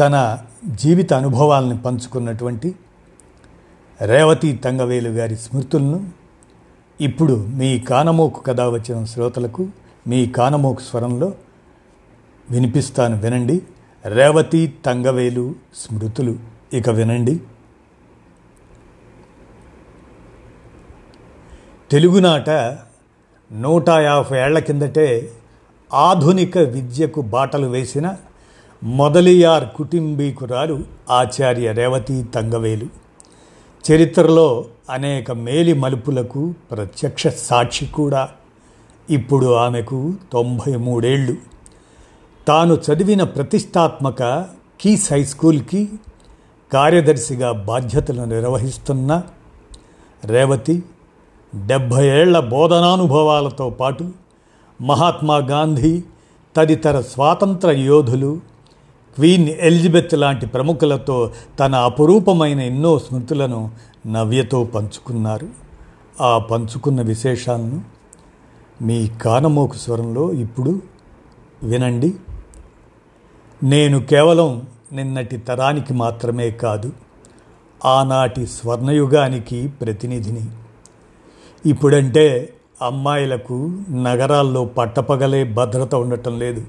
తన జీవిత అనుభవాలను పంచుకున్నటువంటి రేవతి తంగవేలు గారి స్మృతులను ఇప్పుడు మీ కానమోకు కథ వచ్చిన శ్రోతలకు మీ కానమోకు స్వరంలో వినిపిస్తాను వినండి. రేవతి తంగవేలు స్మృతులు ఇక వినండి. తెలుగునాట నూట యాభై ఏళ్ళ కిందటే ఆధునిక విద్యకు బాటలు వేసిన మొదలియార్ కుటుంబీకురాలు ఆచార్య రేవతి తంగవేలు. చరిత్రలో అనేక మేలి మలుపులకు ప్రత్యక్ష సాక్షి కూడా. ఇప్పుడు ఆమెకు తొంభై మూడేళ్ళు తాను చదివిన ప్రతిష్టాత్మక కీస్ హై స్కూల్కి కార్యదర్శిగా బాధ్యతలు నిర్వహిస్తున్న రేవతి డెబ్భై ఏళ్ళ బోధనానుభవాలతో పాటు మహాత్మా గాంధీ తదితర స్వాతంత్ర యోధులు క్వీన్ ఎలిజబెత్ లాంటి ప్రముఖులతో తన అపురూపమైన ఎన్నో స్మృతులను నవ్యతో పంచుకున్నారు. ఆ పంచుకున్న విశేషాలను మీ కానమోకు స్వరంలో ఇప్పుడు వినండి. నేను కేవలం నిన్నటి తరానికి మాత్రమే కాదు ఆనాటి స్వర్ణయుగానికి ప్రతినిధిని. ఇప్పుడంటే అమ్మాయిలకు నగరాల్లో పట్టపగలే భద్రత ఉండటం లేదు.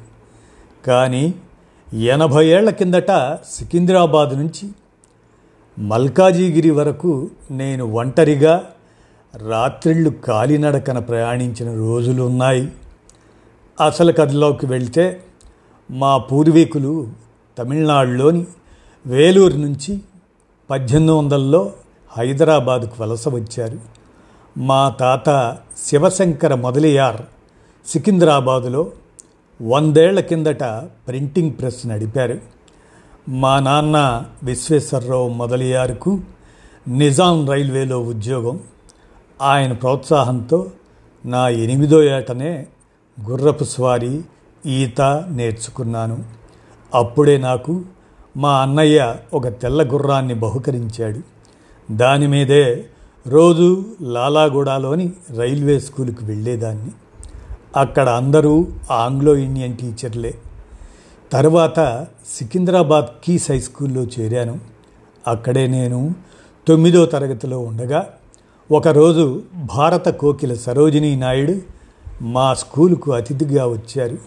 కానీ ఎనభై ఏళ్ళ కిందట సికింద్రాబాద్ నుంచి మల్కాజీగిరి వరకు నేను ఒంటరిగా రాత్రిళ్ళు కాలినడకన ప్రయాణించిన రోజులు ఉన్నాయి. అసలు కథలోకి వెళ్తే మా పూర్వీకులు తమిళనాడులోని వేలూరు నుంచి పద్దెనిమిది వందల్లో హైదరాబాదుకు వలస వచ్చారు. మా తాత శివశంకర మొదలియార్ సికింద్రాబాదులో వందేళ్ళ కిందట ప్రింటింగ్ ప్రెస్ నడిపారు. మా నాన్న విశ్వేశ్వరరావు మొదలయ్యారుకు నిజాం రైల్వేలో ఉద్యోగం. ఆయన ప్రోత్సాహంతో నా ఎనిమిదో ఏటనే గుర్రపు స్వారీ ఈత నేర్చుకున్నాను. అప్పుడే నాకు మా అన్నయ్య ఒక తెల్ల గుర్రాన్ని బహుకరించాడు. దాని మీదే రోజు లాలాగూడలోని రైల్వే స్కూల్కి వెళ్ళేదాన్ని. అక్కడ అందరూ ఆంగ్లో ఇండియన్ టీచర్లే. తర్వాత సికింద్రాబాద్ కీస్ హై స్కూల్లో చేరాను. అక్కడే నేను తొమ్మిదో తరగతిలో ఉండగా ఒకరోజు భారత కోకిల సరోజినీ నాయుడు మా స్కూలుకు అతిథిగా వచ్చారు.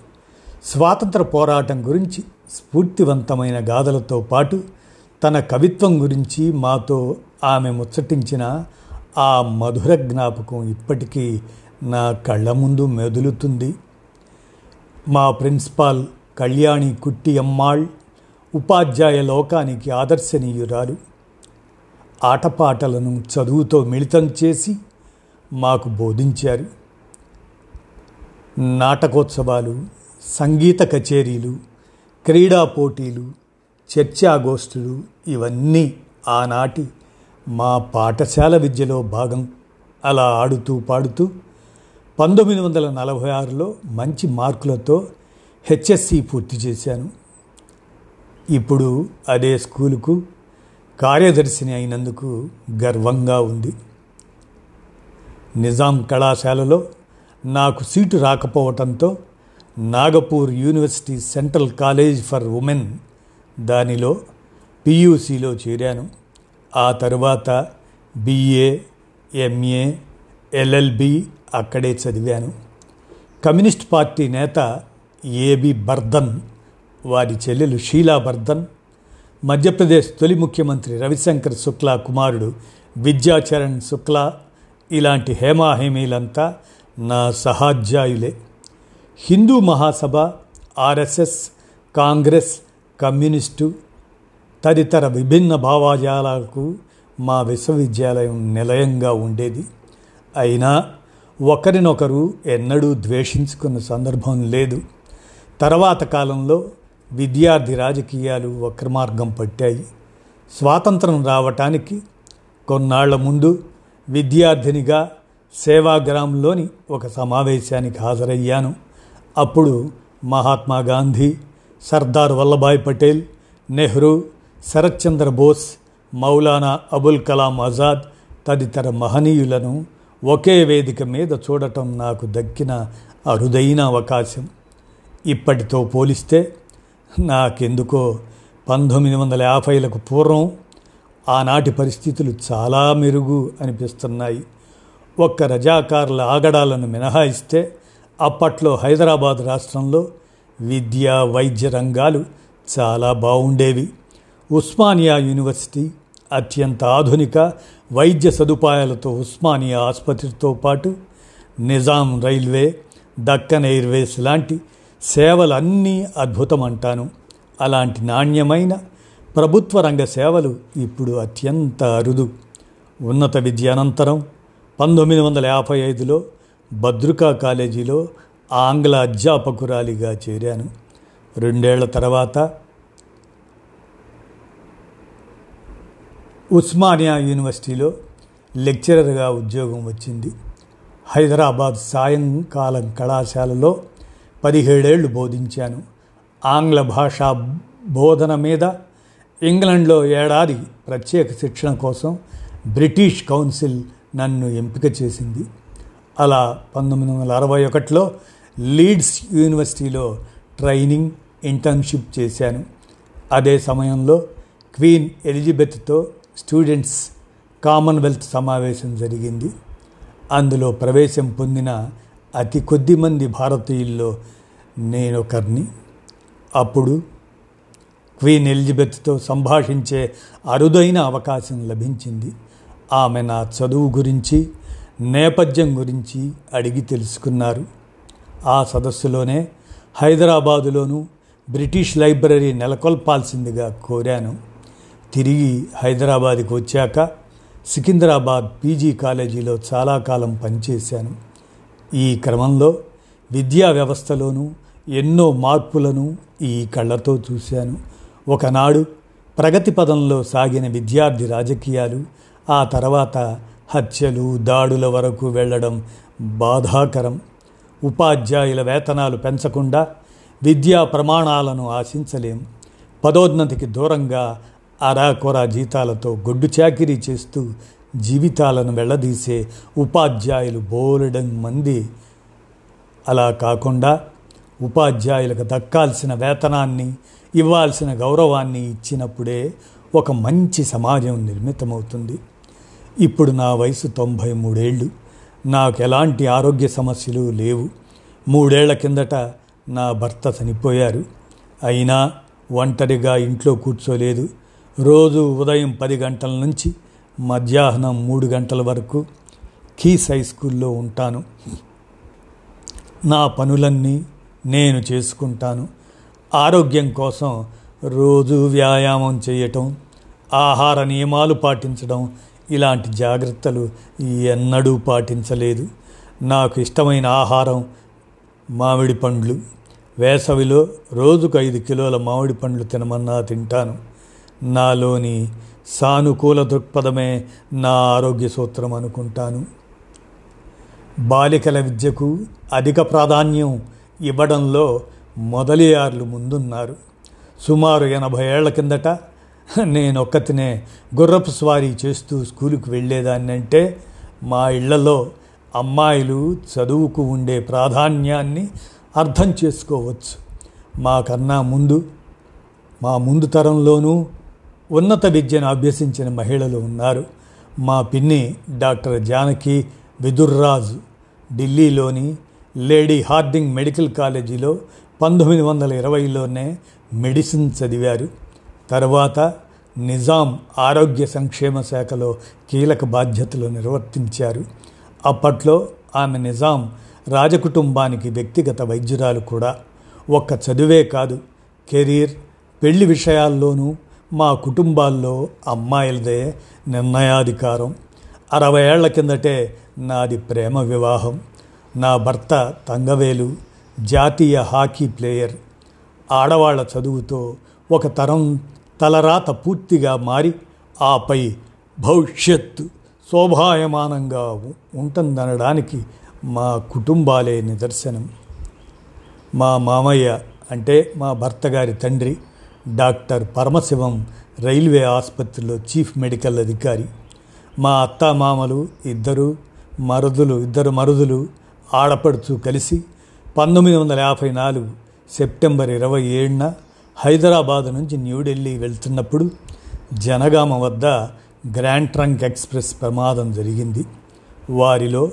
స్వాతంత్ర పోరాటం గురించి స్ఫూర్తివంతమైన గాథలతో పాటు తన కవిత్వం గురించి మాతో ఆమె ముచ్చటించిన ఆ మధుర జ్ఞాపకం ఇప్పటికీ నా కళ్ళ ముందు మెదులుతుంది. మా ప్రిన్సిపాల్ కళ్యాణి కుట్టి అమ్మాళ్ ఉపాధ్యాయ లోకానికి ఆదర్శనీయురాలు. ఆటపాటలను చదువుతో మిళితం చేసి మాకు బోధించారు. నాటకోత్సవాలు సంగీత కచేరీలు క్రీడా పోటీలు చర్చాగోష్ఠులు ఇవన్నీ ఆనాటి మా పాఠశాల విద్యలో భాగం. అలా ఆడుతూ పాడుతూ పంతొమ్మిది వందల నలభై ఆరులో మంచి మార్కులతో హెచ్ఎస్సి పూర్తి చేశాను. ఇప్పుడు అదే స్కూలుకు కార్యదర్శిని అయినందుకు గర్వంగా ఉంది. నిజాం కళాశాలలో నాకు seat రాకపోవటంతో Nagpur university central college for women దానిలో పియూసిలో చేరాను. ఆ తరువాత బిఏ ఎంఏ ఎల్ఎల్బి అక్కడే చదివాను. కమ్యూనిస్ట్ పార్టీ నేత ఏబి బర్ధన్ వారి చెల్లెలు షీలా బర్ధన్ మధ్యప్రదేశ్ తొలి ముఖ్యమంత్రి రవిశంకర్ శుక్లా కుమారుడు విద్యాచరణ్ శుక్లా ఇలాంటి హేమాహేమీలంతా నా సహాధ్యాయులే. హిందూ మహాసభ ఆర్ఎస్ఎస్ కాంగ్రెస్ కమ్యూనిస్టు తదితర విభిన్న భావాజాలకు మా విశ్వవిద్యాలయం నిలయంగా ఉండేది. అయినా ఒకరినొకరు ఎన్నడూ ద్వేషించుకున్న సందర్భం లేదు. తర్వాత కాలంలో విద్యార్థి రాజకీయాలు వక్రమార్గం పట్టాయి. స్వాతంత్రం రావటానికి కొన్నాళ్ళ ముందు విద్యార్థినిగా సేవాగ్రామంలోని ఒక సమావేశానికి హాజరయ్యాను. అప్పుడు మహాత్మా గాంధీ సర్దార్ వల్లభాయ్ పటేల్ నెహ్రూ శరత్చంద్ర బోస్ మౌలానా అబుల్ కలాం ఆజాద్ తదితర మహనీయులను ఒకే వేదిక మీద చూడటం నాకు దక్కిన అరుదైన అవకాశం. ఇప్పటితో పోలిస్తే నాకెందుకో పంతొమ్మిది వందల యాభైలకు పూర్వం ఆనాటి పరిస్థితులు చాలా మెరుగు అనిపిస్తున్నాయి. ఒక్క రజాకారుల ఆగడాలను మినహాయిస్తే అప్పట్లో హైదరాబాద్ రాష్ట్రంలో విద్య వైద్య రంగాలు చాలా బాగుండేవి. ఉస్మానియా యూనివర్సిటీ అత్యంత ఆధునిక వైద్య సదుపాయాలతో ఉస్మానియా ఆసుపత్రితో పాటు నిజాం రైల్వే దక్కన్ ఎయిర్వేస్ లాంటి సేవలన్నీ అద్భుతం అంటాను అలాంటి నాణ్యమైన ప్రభుత్వ రంగ సేవలు ఇప్పుడు అత్యంత అరుదు. ఉన్నత విద్య అనంతరం పంతొమ్మిది వందల యాభై ఐదులో భద్రుకా కాలేజీలో ఆంగ్ల అధ్యాపకురాలిగా చేరాను. రెండేళ్ళ తర్వాత ఉస్మానియా యూనివర్సిటీలో లెక్చరర్గా ఉద్యోగం వచ్చింది. హైదరాబాద్ సాయంకాలం కళాశాలలో పదిహేడేళ్ళు బోధించాను. ఆంగ్ల భాషా బోధన మీద ఇంగ్లండ్లో ఏడాది ప్రత్యేక శిక్షణ కోసం బ్రిటిష్ కౌన్సిల్ నన్ను ఎంపిక చేసింది. అలా పంతొమ్మిది వందల అరవై ఒకటిలో లీడ్స్ యూనివర్సిటీలో ట్రైనింగ్ ఇంటర్న్షిప్ చేశాను. అదే సమయంలో క్వీన్ ఎలిజబెత్తో స్టూడెంట్స్ కామన్వెల్త్ సమావేశం జరిగింది. అందులో ప్రవేశం పొందిన అతి కొద్ది మంది భారతీయుల్లో నేనొకరిని. అప్పుడు క్వీన్ ఎలిజబెత్తో సంభాషించే అరుదైన అవకాశం లభించింది. ఆమె నా చదువు గురించి నేపథ్యం గురించి అడిగి తెలుసుకున్నారు. ఆ సదస్సులోనే హైదరాబాదులోనూ బ్రిటిష్ లైబ్రరీ నెలకొల్పాల్సిందిగా కోరాను. తిరిగి హైదరాబాద్కి వచ్చాక సికింద్రాబాద్ పీజీ కాలేజీలో చాలా కాలం పనిచేశాను. ఈ క్రమంలో విద్యా వ్యవస్థలోనూ ఎన్నో మార్పులను ఈ కళ్ళతో చూశాను. ఒకనాడు ప్రగతి పదంలో సాగిన విద్యార్థి రాజకీయాలు ఆ తర్వాత హత్యలు దాడుల వరకు వెళ్ళడం బాధాకరం. ఉపాధ్యాయుల వేతనాలు పెంచకుండా విద్యా ప్రమాణాలను ఆశించలేం. పదోన్నతికి దూరంగా అరాకొర జీతాలతో గొడ్డు చాకిరీ చేస్తూ జీవితాలను వెళ్ళదీసే ఉపాధ్యాయులు బోలెడం మంది. అలా కాకుండా ఉపాధ్యాయులకు దక్కాల్సిన వేతనాన్ని ఇవ్వాల్సిన గౌరవాన్ని ఇచ్చినప్పుడే ఒక మంచి సమాజం నిర్మితమవుతుంది. ఇప్పుడు నా వయసు తొంభై మూడేళ్ళు. నాకు ఎలాంటి ఆరోగ్య సమస్యలు లేవు. మూడేళ్ళ కిందట నా భర్త చనిపోయారు. అయినా ఒంటరిగా ఇంట్లో కూర్చోలేదు. రోజు ఉదయం పది గంటల నుంచి మధ్యాహ్నం మూడు గంటల వరకు కీస్ హై స్కూల్లో ఉంటాను. నా పనులన్నీ నేను చేసుకుంటాను. ఆరోగ్యం కోసం రోజు వ్యాయామం చేయటం ఆహార నియమాలు పాటించడం ఇలాంటి జాగ్రత్తలు ఎన్నడూ పాటించలేదు. నాకు ఇష్టమైన ఆహారం మామిడి పండ్లు. వేసవిలో రోజుకు ఐదు కిలోల మామిడి పండ్లు తినమన్నా తింటాను. నాలోని సానుకూల దృక్పథమే నా ఆరోగ్య సూత్రం అనుకుంటాను. బాలికల విద్యకు అధిక ప్రాధాన్యం ఇవ్వడంలో మొదలియార్లు ముందున్నారు. సుమారు ఎనభై ఏళ్ళ కిందట నేనొక్కతినే గుర్రపు స్వారీ చేస్తూ స్కూలుకు వెళ్ళేదాన్ని అంటే మా ఇళ్ళలో అమ్మాయిలు చదువుకు ఉండే ప్రాధాన్యాన్ని అర్థం చేసుకోవచ్చు. మాకన్నా ముందు మా ముందు తరంలోనూ ఉన్నత విద్యను అభ్యసించిన మహిళలు ఉన్నారు. మా పిన్ని డాక్టర్ జానకి విదుర్రాజు ఢిల్లీలోని లేడీ హార్డింగ్ మెడికల్ కాలేజీలో పంతొమ్మిది వందల ఇరవైలోనే మెడిసిన్ చదివారు. తర్వాత నిజాం ఆరోగ్య సంక్షేమ శాఖలో కీలక బాధ్యతలు నిర్వర్తించారు. అప్పట్లో ఆమె నిజాం రాజకుటుంబానికి వ్యక్తిగత వైద్యురాలు కూడా. ఒక్క చదువే కాదు కెరీర్ పెళ్ళి విషయాల్లోనూ మా కుటుంబాల్లో అమ్మాయిలదే నిర్ణయాధికారం. అరవై ఏళ్ళ కిందటే నాది ప్రేమ వివాహం. నా భర్త తంగవేలు జాతీయ హాకీ ప్లేయర్. ఆడవాళ్ళ చదువుతో ఒక తరం తలరాత పూర్తిగా మారి ఆపై భవిష్యత్తు శోభాయమానంగా ఉంటుందనడానికి మా కుటుంబాలే నిదర్శనం. మా మామయ్య అంటే మా భర్త గారి తండ్రి డాక్టర్ పరమశివం రైల్వే ఆసుపత్రిలో చీఫ్ మెడికల్ అధికారి. మా అత్త మామలు ఇద్దరు మరుదులు ఇద్దరు మరుదులు ఆడపడుచు కలిసి పంతొమ్మిది వందల యాభై నాలుగు సెప్టెంబర్ ఇరవై ఏడున హైదరాబాద్ నుంచి న్యూఢిల్లీ వెళ్తున్నప్పుడు జనగామ వద్ద గ్రాండ్ ట్రంక్ ఎక్స్ప్రెస్ ప్రమాదం జరిగింది. వారిలో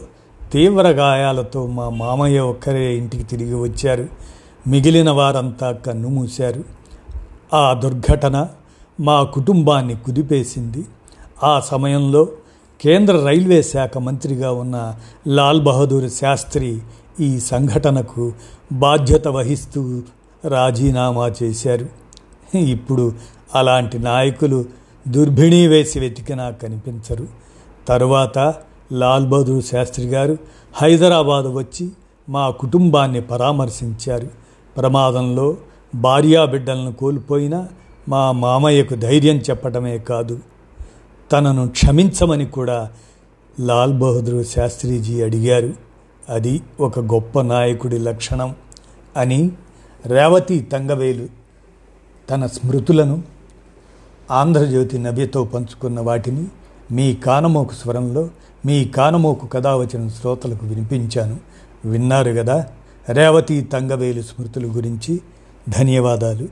తీవ్ర గాయాలతో మా మామయ్య ఒక్కరే ఇంటికి తిరిగి వచ్చారు. మిగిలిన వారంతా కన్ను మూశారు. ఆ దుర్ఘటన మా కుటుంబాన్ని కుదిపేసింది. ఆ సమయంలో కేంద్ర రైల్వే శాఖ మంత్రిగా ఉన్న లాల్ బహదూర్ శాస్త్రి ఈ సంఘటనకు బాధ్యత వహిస్తూ రాజీనామా చేశారు. ఇప్పుడు అలాంటి నాయకులు దుర్భిణీ వేసి వెతికినా కనిపించరు. తరువాత లాల్ బహదూర్ శాస్త్రి గారు హైదరాబాద్ వచ్చి మా కుటుంబాన్ని పరామర్శించారు. ప్రమాదంలో భార్యాబిడ్డలను కోల్పోయిన మా మామయ్యకు ధైర్యం చెప్పటమే కాదు తనను క్షమించమని కూడా లాల్ బహదూర్ శాస్త్రిజీ అడిగారు. అది ఒక గొప్ప నాయకుడి లక్షణం అని రేవతి తంగవేలు తన స్మృతులను ఆంధ్రజ్యోతి నవ్యతో పంచుకున్న వాటిని మీ కానమోకు స్వరంలో మీ కానమోకు కథావచన శ్రోతలకు వినిపించాను. విన్నారు కదా రేవతి తంగవేలు స్మృతుల గురించి ధన్యవాదాలు.